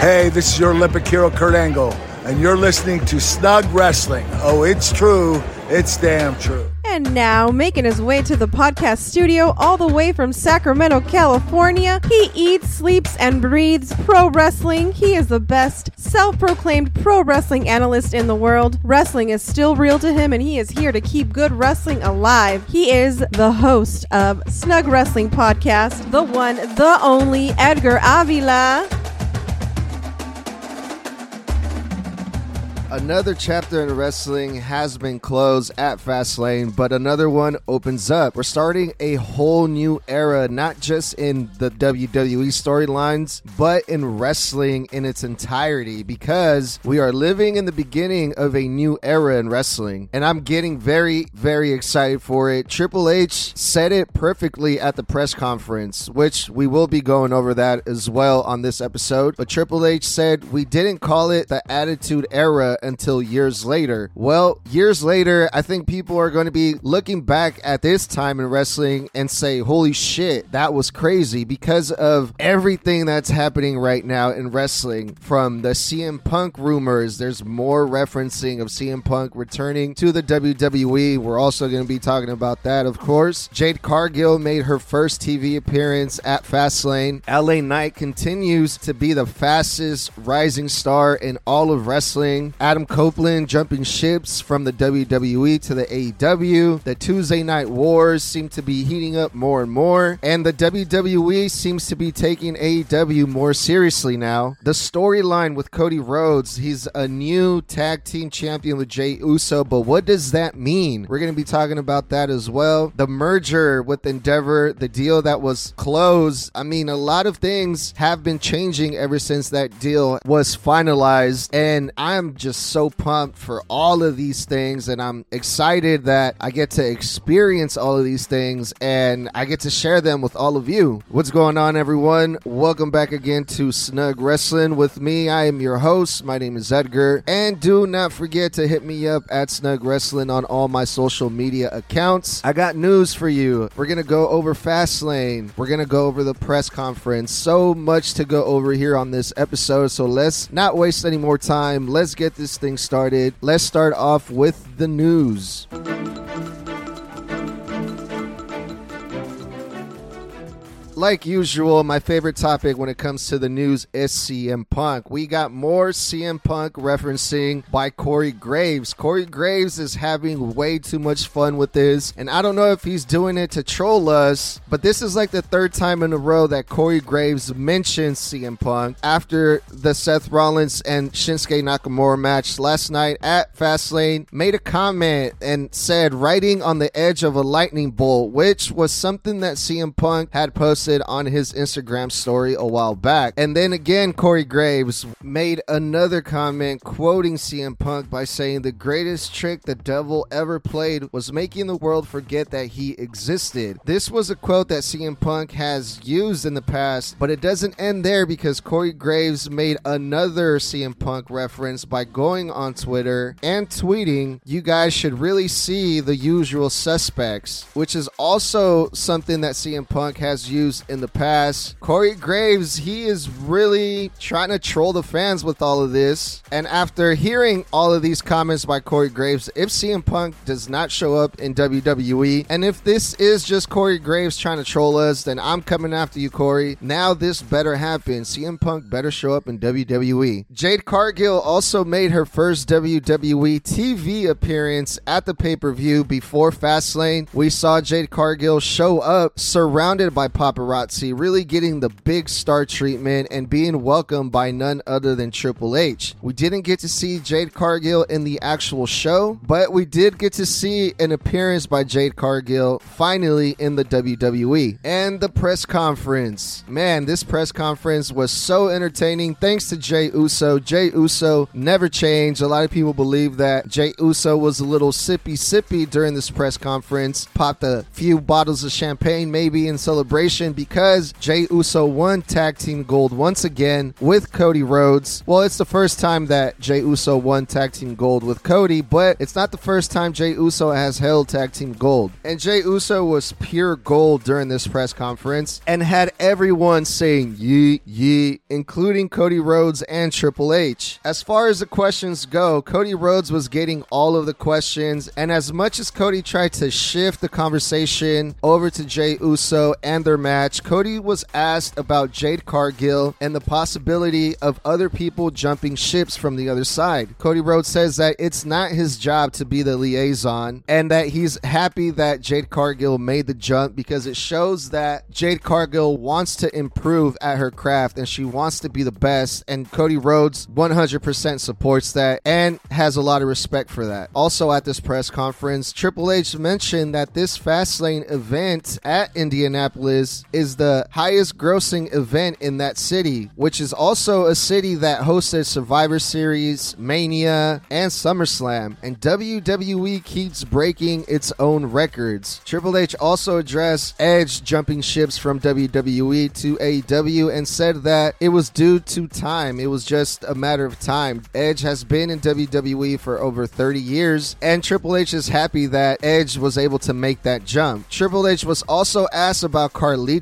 Hey, this is your Olympic hero, Kurt Angle, and you're listening to Snug Wrestling. Oh, it's true. It's damn true. And now, making his way to the podcast studio all the way from Sacramento, California, he eats, sleeps, and breathes pro wrestling. He is the best self proclaimed pro wrestling analyst in the world. Wrestling is still real to him, and he is here to keep good wrestling alive. He is the host of Snug Wrestling Podcast, the one, the only Edgar Avila. Another chapter in wrestling has been closed at Fastlane, but another one opens up. We're starting a whole new era, not just in the WWE storylines, but in wrestling in its entirety, because we are living in the beginning of a new era in wrestling. And I'm getting very, very excited for it. Triple H said it perfectly at the press conference, which we will be going over that as well on this episode. But Triple H said we didn't call it the Attitude Era until years later. Well, years later, I think people are going to be looking back at this time in wrestling and say, holy shit, that was crazy because of everything that's happening right now in wrestling. From the CM Punk rumors, there's more referencing of CM Punk returning to the WWE. We're also going to be talking about that, of course. Jade Cargill made her first TV appearance at Fastlane. LA Knight continues to be the fastest rising star in all of wrestling. Adam Copeland jumping ships from the WWE to the AEW. The Tuesday Night Wars seem to be heating up more and more. And the WWE seems to be taking AEW more seriously now. The storyline with Cody Rhodes, he's a new tag team champion with Jey Uso, but what does that mean? We're going to be talking about that as well. The merger with Endeavor, the deal that was closed. I mean, a lot of things have been changing ever since that deal was finalized. And I'm just so pumped for all of these things. And I'm excited that I get to experience all of these things and I get to share them with all of you. What's going on, everyone? Welcome back again to Snug Wrestling with me. I am your host. My name is Edgar. And do not forget to hit me up at Snug Wrestling on all my social media accounts. I got news for you. We're to go over Fastlane. We're to go over the press conference. So much to go over here on this episode. So let's not waste any more time. Let's get this thing started. Let's start off with the news. Like usual, my favorite topic when it comes to the news is CM Punk. We got more CM Punk referencing by Corey Graves. Corey Graves is having way too much fun with this, and I don't know if he's doing it to troll us, but this is like the third time in a row that Corey Graves mentions CM Punk after the Seth Rollins and Shinsuke Nakamura match last night at Fastlane. Made a comment and said, "Writing on the edge of a lightning bolt," which was something that CM Punk had posted on his Instagram story a while back. And then again, Corey Graves made another comment quoting CM Punk by saying the greatest trick the devil ever played was making the world forget that he existed. This was a quote that CM Punk has used in the past, but it doesn't end there because Corey Graves made another CM Punk reference by going on Twitter and tweeting, You guys should really see the usual suspects, which is also something that CM Punk has used in the past. Corey Graves, he is really trying to troll the fans with all of this. And after hearing all of these comments by Corey Graves, if CM Punk does not show up in WWE, and if this is just Corey Graves trying to troll us, then I'm coming after you, Corey. Now this better happen. CM Punk better show up in WWE. Jade Cargill also made her first WWE TV appearance at the pay per view before Fastlane. We saw Jade Cargill show up surrounded by paparazzi paparazzi, really getting the big star treatment and being welcomed by none other than Triple H. We didn't get to see Jade Cargill in the actual show, but we did get to see an appearance by Jade Cargill finally in the WWE. And the press conference. Man, this press conference was so entertaining thanks to Jey Uso. Jey Uso never changed. A lot of people believe that Jey Uso was a little sippy sippy during this press conference, popped a few bottles of champagne maybe in celebration because Jey Uso won tag team gold once again with Cody Rhodes. Well, it's the first time that Jey Uso won tag team gold with Cody, but it's not the first time Jey Uso has held tag team gold. And Jey Uso was pure gold during this press conference and had everyone saying yee yee, including Cody Rhodes and Triple H. As far as the questions go, Cody Rhodes was getting all of the questions, and as much as Cody tried to shift the conversation over to Jey Uso and their match, Cody was asked about Jade Cargill and the possibility of other people jumping ships from the other side. Cody Rhodes says that it's not his job to be the liaison and that he's happy that Jade Cargill made the jump because it shows that Jade Cargill wants to improve at her craft and she wants to be the best. And Cody Rhodes 100% supports that and has a lot of respect for that. Also, at this press conference, Triple H mentioned that this Fastlane event at Indianapolis is the highest grossing event in that city, which is also a city that hosted Survivor Series, Mania, and SummerSlam. And WWE keeps breaking its own records. Triple H also addressed Edge jumping ships from WWE to AEW and said that it was due to time. It was just a matter of time. Edge has been in WWE for over 30 years, and Triple H is happy that Edge was able to make that jump. Triple H was also asked about Carlito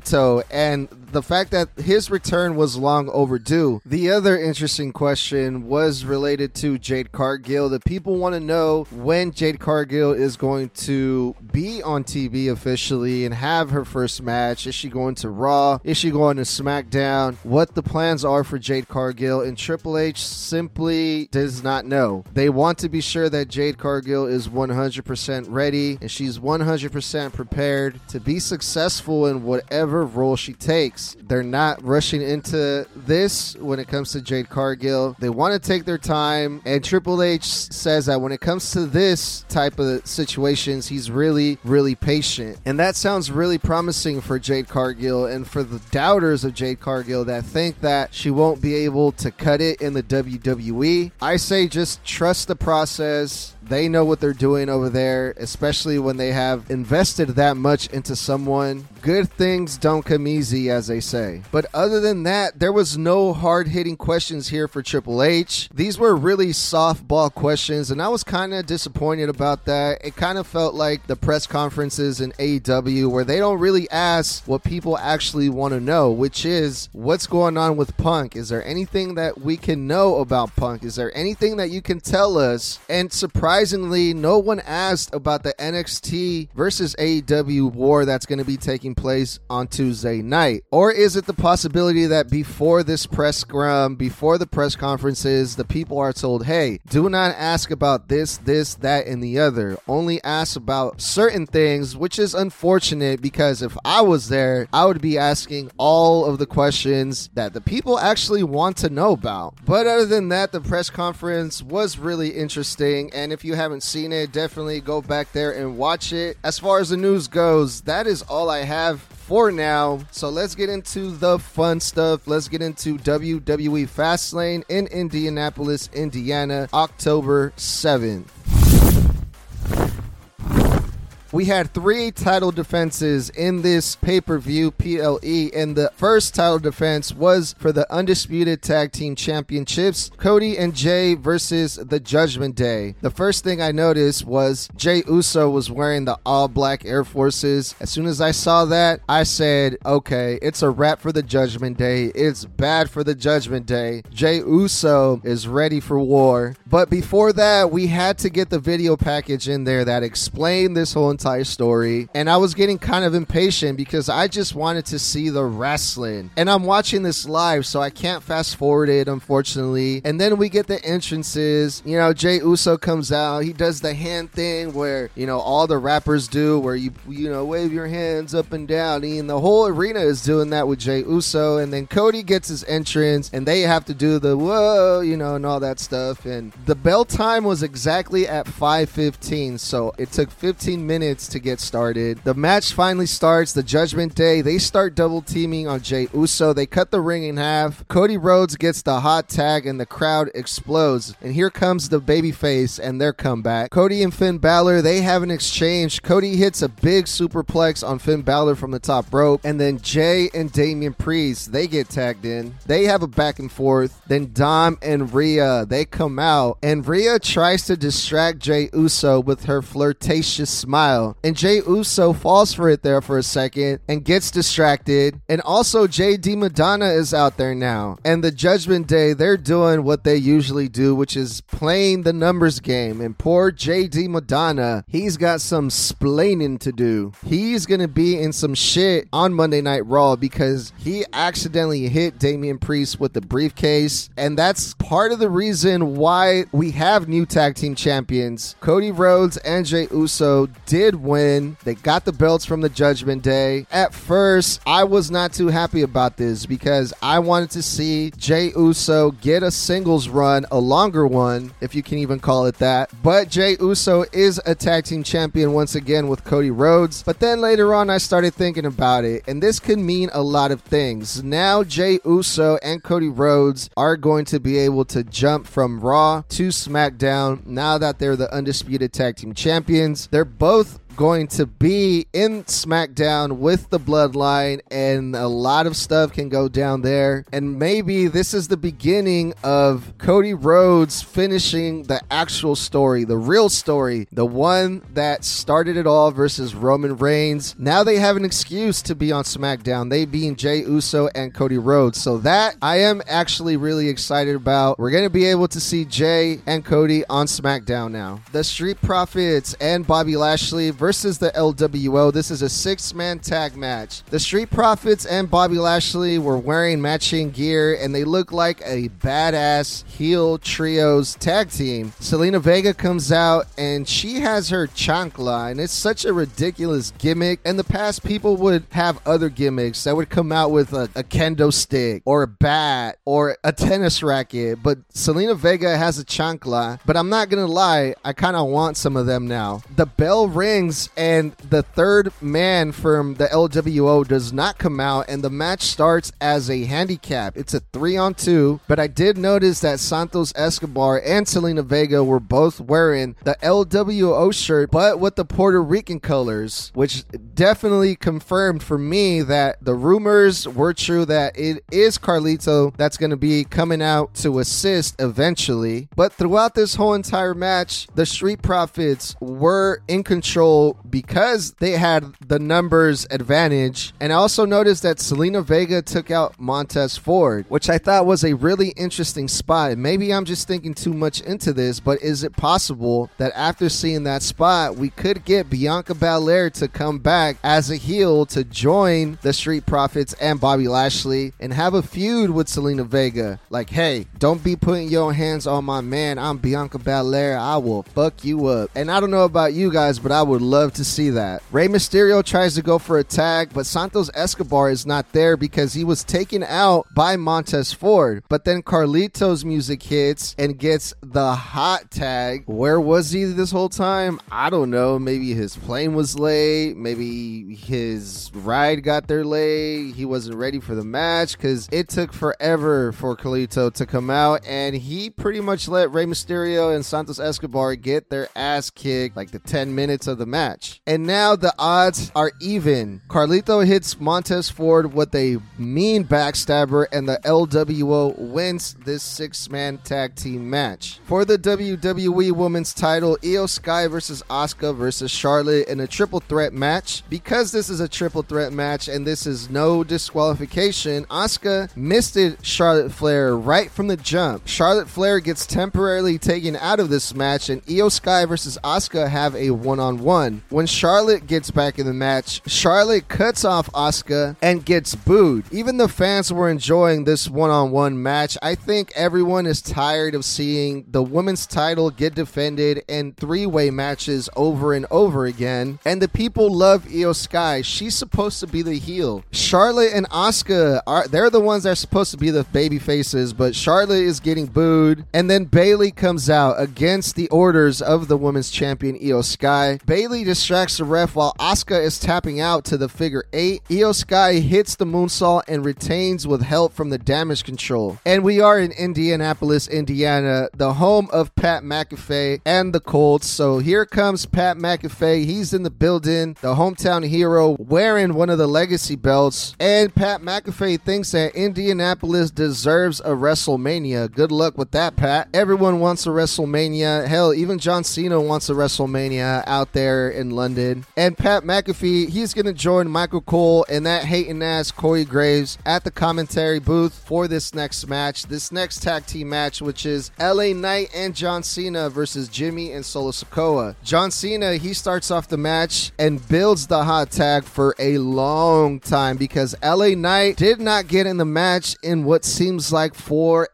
and the fact that his return was long overdue. The other interesting question was related to Jade Cargill. The people want to know when Jade Cargill is going to be on TV officially and have her first match. Is she going to Raw? Is she going to SmackDown? What the plans are for Jade Cargill? And Triple H simply does not know. They want to be sure that Jade Cargill is 100% ready and she's 100% prepared to be successful in whatever role she takes. They're not rushing into this when it comes to Jade Cargill. They want to take their time, and Triple H says that when it comes to this type of situations, he's really, really patient. And that sounds really promising for Jade Cargill and for the doubters of Jade Cargill that think that she won't be able to cut it in the WWE. I say just trust the process. They know what they're doing over there, especially when they have invested that much into someone. Good things don't come easy, as they say. But other than that, there was no hard hitting questions here for Triple H. These were really softball questions, and I was kind of disappointed about that. It kind of felt like the press conferences in AEW where they don't really ask what people actually want to know, which is what's going on with Punk? Is there anything that we can know about Punk? Is there anything that you can tell us? And surprise surprisingly, no one asked about the NXT versus AEW war that's going to be taking place on Tuesday night. Or is it the possibility that before this press scrum, before the press conferences, the people are told, hey, do not ask about this, this, that, and the other. Only ask about certain things, which is unfortunate because if I was there, I would be asking all of the questions that the people actually want to know about. But other than that, the press conference was really interesting. And if you you haven't seen it, definitely go back there and watch it. As far as the news goes, that is all I have for now. So let's get into the fun stuff. Let's get into WWE Fastlane in Indianapolis, Indiana, October 7th. We had three title defenses in this pay per view PLE, and the first title defense was for the Undisputed Tag Team Championships Cody and Jey versus the Judgment Day. The first thing I noticed was Jey Uso was wearing the all black Air Forces. As soon as I saw that, I said, okay, it's a wrap for the Judgment Day. It's bad for the Judgment Day. Jey Uso is ready for war. But before that, we had to get the video package in there that explained this whole entire story. And I was getting kind of impatient because I just wanted to see the wrestling. And I'm watching this live, so I can't fast forward it, unfortunately. And then we get the entrances. You know, Jey Uso comes out. He does the hand thing where, you know, all the rappers do, where you, you know, wave your hands up and down. And the whole arena is doing that with Jey Uso. And then Cody gets his entrance, and they have to do the whoa, you know, and all that stuff. And The bell time was exactly at 5:15, so it took 15 minutes to get started. The match finally starts. The Judgment Day they start double teaming on Jey Uso. They cut the ring in half. Cody Rhodes gets the hot tag, and the crowd explodes. And here comes the babyface and their comeback. Cody and Finn Balor they have an exchange. Cody hits a big superplex on Finn Balor from the top rope, and then Jey and Damian Priest they get tagged in. They have a back and forth. Then Dom and Rhea they come out, and Rhea tries to distract Jey Uso with her flirtatious smile, and Jey Uso falls for it there for a second and gets distracted. And also JD McDonagh is out there now, and the Judgment Day they're doing what they usually do, which is playing the numbers game. And poor JD McDonagh, he's got some splaining to do. He's gonna be in some shit on Monday Night Raw because he accidentally hit Damian Priest with the briefcase, and that's part of the reason why we have new tag team champions. Cody Rhodes and Jey Uso did win. They got the belts from the Judgment Day. At first, I was not too happy about this because I wanted to see Jey Uso get a singles run, a longer one, if you can even call it that. But Jey Uso is a tag team champion once again with Cody Rhodes. But then later on, I started thinking about it, and this could mean a lot of things. Now, Jey Uso and Cody Rhodes are going to be able to jump from Raw to SmackDown now that they're the undisputed tag team champions. They're both going to be in SmackDown with the Bloodline, and a lot of stuff can go down there. And maybe this is the beginning of Cody Rhodes finishing the actual story, the real story, the one that started it all versus Roman Reigns. Now they have an excuse to be on SmackDown, they being Jey Uso and Cody Rhodes. So that I am actually really excited about. We're going to be able to see Jey and Cody on SmackDown now. The Street Profits and Bobby Lashley versus versus the LWO. This is a six man tag match. The Street Profits and Bobby Lashley were wearing matching gear and they look like a badass heel trios tag team. Zelina Vega comes out and she has her chancla and it's such a ridiculous gimmick. In the past, people would have other gimmicks that would come out with a, a kendo stick or a bat or a tennis racket, but Zelina Vega has a chancla. But I'm not gonna lie, I kind of want some of them now. The bell rings and the third man from the LWO does not come out, and the match starts as a handicap. It's a three on two, but I did notice that Santos Escobar and Zelina Vega were both wearing the LWO shirt, but with the Puerto Rican colors, which definitely confirmed for me that the rumors were true that it is Carlito that's going to be coming out to assist eventually. But throughout this whole entire match, the Street Profits were in control because they had the numbers advantage. And I also noticed that Zelina Vega took out Montez Ford, which I thought was a really interesting spot. Maybe I'm just thinking too much into this, but is it possible that after seeing that spot, we could get Bianca Belair to come back as a heel to join the Street Profits and Bobby Lashley and have a feud with Zelina Vega? Like, hey, don't be putting your hands on my man. I'm Bianca Belair. I will fuck you up. And I don't know about you guys, but I would love to see that. Rey Mysterio tries to go for a tag, but Santos Escobar is not there because he was taken out by Montez Ford. But then Carlito's music hits and gets the hot tag. Where was he this whole time? I don't know. Maybe his plane was late. Maybe his ride got there late. He wasn't ready for the match because it took forever for Carlito to come out, and he pretty much let Rey Mysterio and Santos Escobar get their ass kicked like the 10 minutes of the match. And now the odds are even. Carlito hits Montez Ford with a mean backstabber, and the LWO wins this six man tag team match. For the WWE Women's title, Iyo Sky versus Asuka versus Charlotte in a triple threat match. Because this is a triple threat match and this is no disqualification, Asuka misted Charlotte Flair right from the jump. Charlotte Flair gets temporarily taken out of this match, and Iyo Sky versus Asuka have a one on one. One. When Charlotte gets back in the match, Charlotte cuts off Asuka and gets booed. Even the fans were enjoying this one on one match. I think everyone is tired of seeing the women's title get defended in three way matches over and over again. And the people love Iyo Sky. She's supposed to be the heel. Charlotte and Asuka are they're the ones that are supposed to be the baby faces, but Charlotte is getting booed. And then Bayley comes out against the orders of the women's champion Iyo Sky. Bayley distracts the ref while Asuka is tapping out to the figure eight. Iyo Sky hits the moonsault and retains with help from the damage control. And we are in Indianapolis, Indiana, the home of Pat McAfee and the Colts. So here comes Pat McAfee. He's in the building, the hometown hero, wearing one of the legacy belts. And Pat McAfee thinks that Indianapolis deserves a WrestleMania. Good luck with that, Pat. Everyone wants a WrestleMania. Hell, even John Cena wants a WrestleMania out there in London. And Pat McAfee, he's going to join Michael Cole and that hating ass Corey Graves at the commentary booth for this next match. This next tag team match, which is LA Knight and John Cena versus Jimmy and Solo Sikoa. John Cena, he starts off the match and builds the hot tag for a long time because LA Knight did not get in the match in what seems like forever.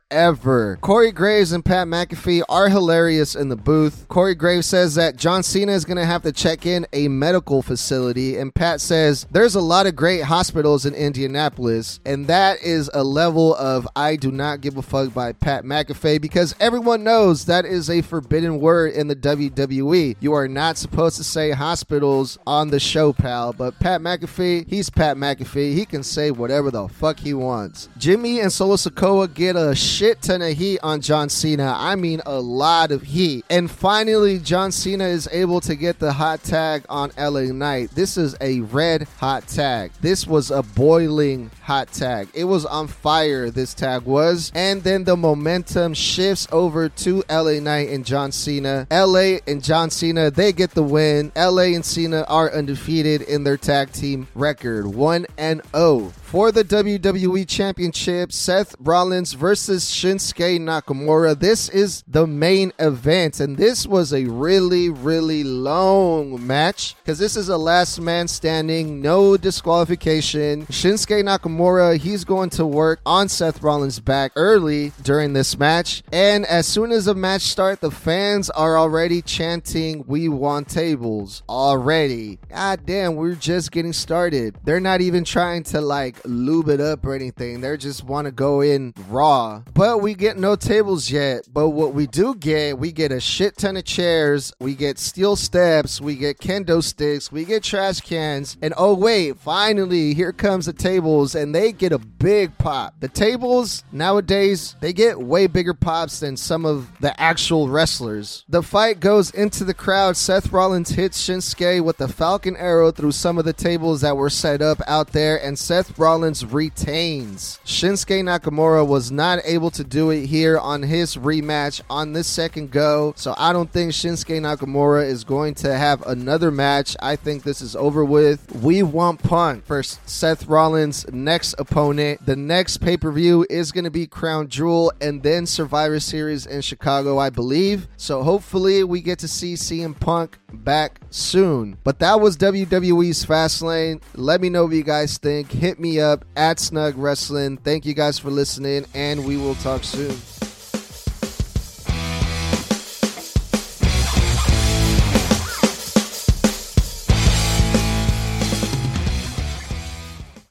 Corey Graves and Pat McAfee are hilarious in the booth. Corey Graves says that John Cena is going to have to check in a medical facility, and Pat says there's a lot of great hospitals in Indianapolis, and that is a level of I do not give a fuck by Pat McAfee because everyone knows that is a forbidden word in the WWE. You are not supposed to say hospitals on the show, pal, but Pat McAfee, he's Pat McAfee. He can say whatever the fuck he wants. Jimmy and Solo Sikoa get a shit ton of heat on John Cena. I mean, a lot of heat. And finally, John Cena is able to get the hot tag on LA Knight. This is a red hot tag. This was a boiling hot tag. It was on fire, this tag was. And then the momentum shifts over to LA Knight and John Cena. LA and John Cena, they get the win. LA and Cena are undefeated in their tag team record 1 and 0. For the WWE Championship, Seth Rollins versus Shinsuke Nakamura. This is the main event, and this was a really, really long match because this is a last man standing, no disqualification. Shinsuke Nakamura, he's going to work on Seth Rollins' back early during this match, and as soon as the match starts, the fans are already chanting, "We want tables!" Already, god damn, we're just getting started. They're not even trying to like lube it up or anything. They just want to go in raw. But we get no tables yet. But what we do get, we get a shit ton of chairs. We get steel steps. We get kendo sticks. We get trash cans. And oh, wait, finally, here comes the tables and they get a big pop. The tables nowadays, they get way bigger pops than some of the actual wrestlers. The fight goes into the crowd. Seth Rollins hits Shinsuke with the Falcon Arrow through some of the tables that were set up out there, and Seth Rollins retains. Shinsuke Nakamura was not able to do it here on his rematch on this second go, so I don't think Shinsuke Nakamura is going to have another match. I think this is over with. We want Punk for Seth Rollins' next opponent. The next pay per view is going to be Crown Jewel and then Survivor Series in Chicago, I believe. So hopefully we get to see CM Punk back soon. But that was WWE's Fastlane. Let me know what you guys think. Hit up at Snug Wrestling. Thank you guys for listening, and we will talk soon.